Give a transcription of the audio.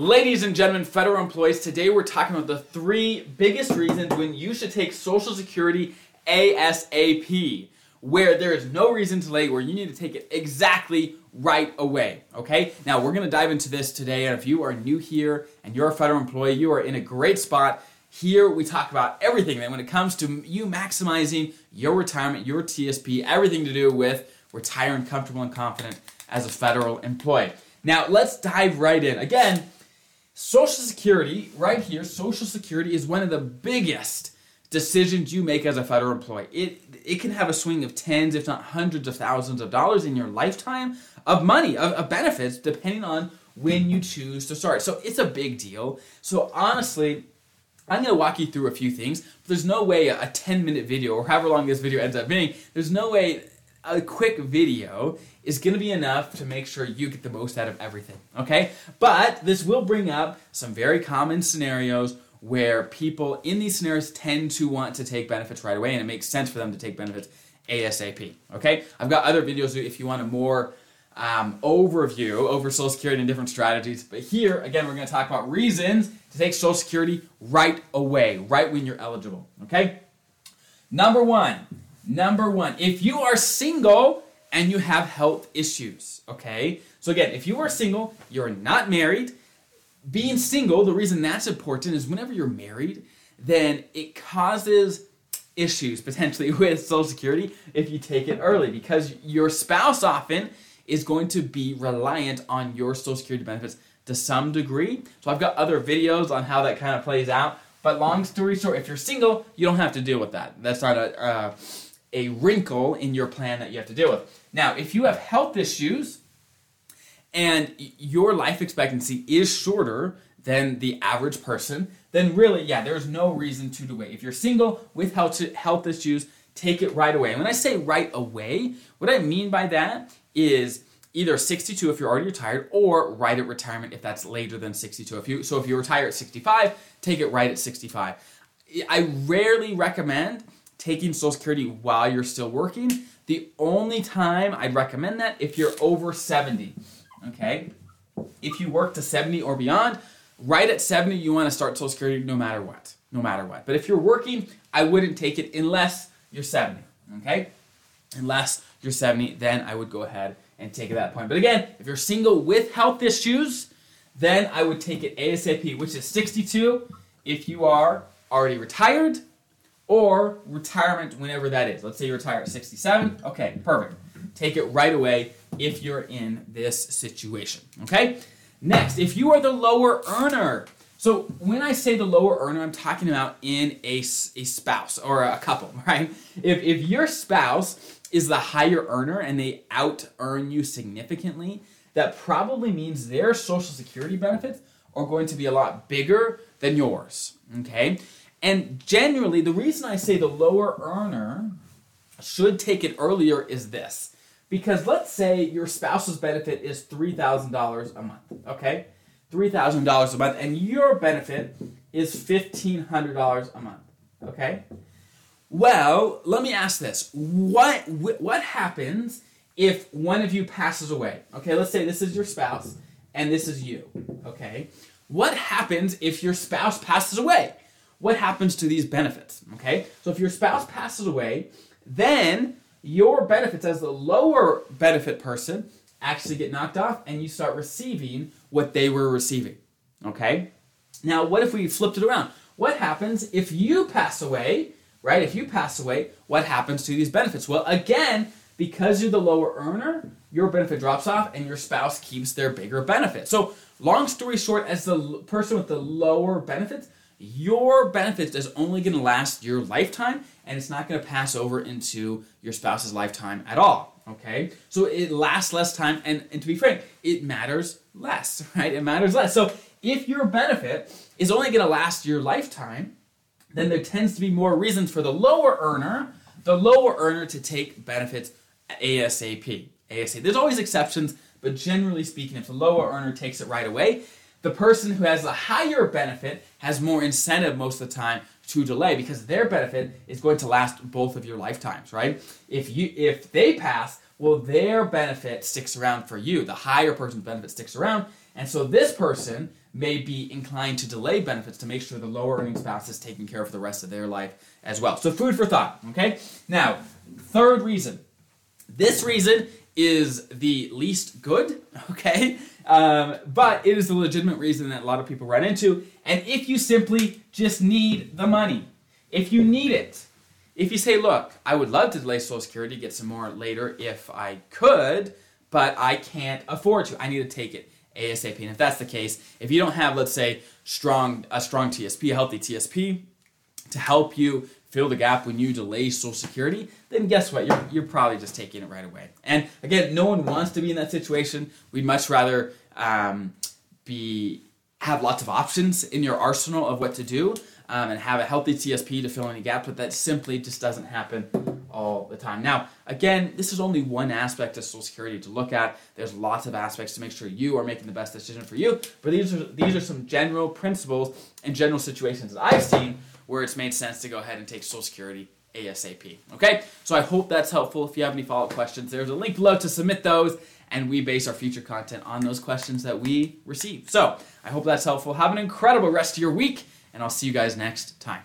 Ladies and gentlemen, federal employees, today we're talking about the three biggest reasons when you should take Social Security ASAP, where there is no reason to delay, where you need to take it exactly right away. Okay? Now we're gonna dive into this today, and if you are new here and you're a federal employee, you are in a great spot. Here we talk about everything that when it comes to you maximizing your retirement, your TSP, everything to do with retiring comfortable and confident as a federal employee. Now let's dive right in. Again, Social Security, right here, Social Security is one of the biggest decisions you make as a federal employee. It it can have a swing of tens, if not hundreds of thousands of dollars in your lifetime of money, of, of benefits, depending on when you choose to start. So it's a big deal. So honestly, I'm going to walk you through a few things. There's no way a 10 minute video, or however long this video ends up being, there's no way a quick video is going to be enough to make sure you get the most out of everything. Okay? But this will bring up some very common scenarios where people in these scenarios tend to want to take benefits right away, and it makes sense for them to take benefits ASAP. Okay? I've got other videos if you want a more um, overview over Social Security and different strategies. But here, again, we're going to talk about reasons to take Social Security right away, right when you're eligible. Okay? Number one, number one, if you are single and you have health issues, okay? So again, if you are single, you're not married, being single, the reason that's important is whenever you're married, then it causes issues potentially with Social Security if you take it early because your spouse often is going to be reliant on your Social Security benefits to some degree. So I've got other videos on how that kind of plays out. But long story short, if you're single, you don't have to deal with that. That's not a uh, a wrinkle in your plan that you have to deal with. Now, if you have health issues and your life expectancy is shorter than the average person, then really, yeah, there's no reason to delay. If you're single with health health issues, take it right away. And when I say right away, what I mean by that is either 62 if you're already retired or right at retirement if that's later than 62 if you so if you retire at 65 take it right at 65 i rarely recommend taking social security while you're still working. The only time i'd recommend that if you're over 70 okay? If you work to 70 or beyond right at 70 you want to start social security no matter what no matter what. But if you're working i wouldn't take it unless you're 70 okay? Unless you're 70 then i would go ahead and take it at that point. But again, if you're single with health issues, then I would take it ASAP, which is 62 if you are already retired or retirement whenever that is. Let's say you retire at 67. Okay, perfect. Take it right away if you're in this situation. Okay? Next, if you are the lower earner. So when I say the lower earner, I'm talking about in a, a spouse or a couple, right? If, if your spouse is the higher earner and they out earn you significantly, that probably means their social security benefits are going to be a lot bigger than yours. Okay? And generally, the reason I say the lower earner should take it earlier is this. Because let's say your spouse's benefit is $3,000 a month, okay? $3,000 a month, and your benefit is $1,500 a month, okay? Well, let me ask this: what what happens if one of you passes away? Okay, let's say this is your spouse and this is you. Okay, what happens if your spouse passes away? What happens to these benefits? Okay, so if your spouse passes away, then your benefits as the lower benefit person actually get knocked off and you start receiving what they were receiving. Okay? Now, what if we flipped it around? What happens if you pass away right? If you pass away, what happens to these benefits? Well, again, because you're the lower earner, your benefit drops off and your spouse keeps their bigger benefit. So, long story short, as the person with the lower benefits, your benefits is only going to last your lifetime and it's not going to pass over into your spouse's lifetime at all. Okay? So it lasts less time and, and to be frank, it matters less, right? It matters less. So if your benefit is only going to last your lifetime, then there tends to be more reasons for the lower earner, the lower earner to take benefits ASAP. ASAP. There's always exceptions, but generally speaking, if the lower earner takes it right away, the person who has a higher benefit has more incentive most of the time to delay because their benefit is going to last both of your lifetimes, right? If you if they pass, well their benefit sticks around for you. The higher person's benefit sticks around, and so this person may be inclined to delay benefits to make sure the lower earning spouse is taken care of for the rest of their life as well. So, food for thought, okay? Now, third reason. This reason is the least good, okay? Um, but it is a legitimate reason that a lot of people run into. And if you simply just need the money, if you need it, if you say, look, I would love to delay Social Security, get some more later if I could, but I can't afford to. I need to take it ASAP. And if that's the case, if you don't have, let's say, strong a strong TSP, a healthy TSP, to help you fill the gap when you delay Social Security, then guess what? You're, you're probably just taking it right away. And again, no one wants to be in that situation. We'd much rather um, be have lots of options in your arsenal of what to do um, and have a healthy TSP to fill any gaps, but that simply just doesn't happen all the time. Now, again, this is only one aspect of Social Security to look at. There's lots of aspects to make sure you are making the best decision for you, but these are these are some general principles and general situations that I've seen where it's made sense to go ahead and take Social Security ASAP. Okay, so I hope that's helpful. If you have any follow up questions, there's a link below to submit those, and we base our future content on those questions that we receive. So I hope that's helpful. Have an incredible rest of your week, and I'll see you guys next time.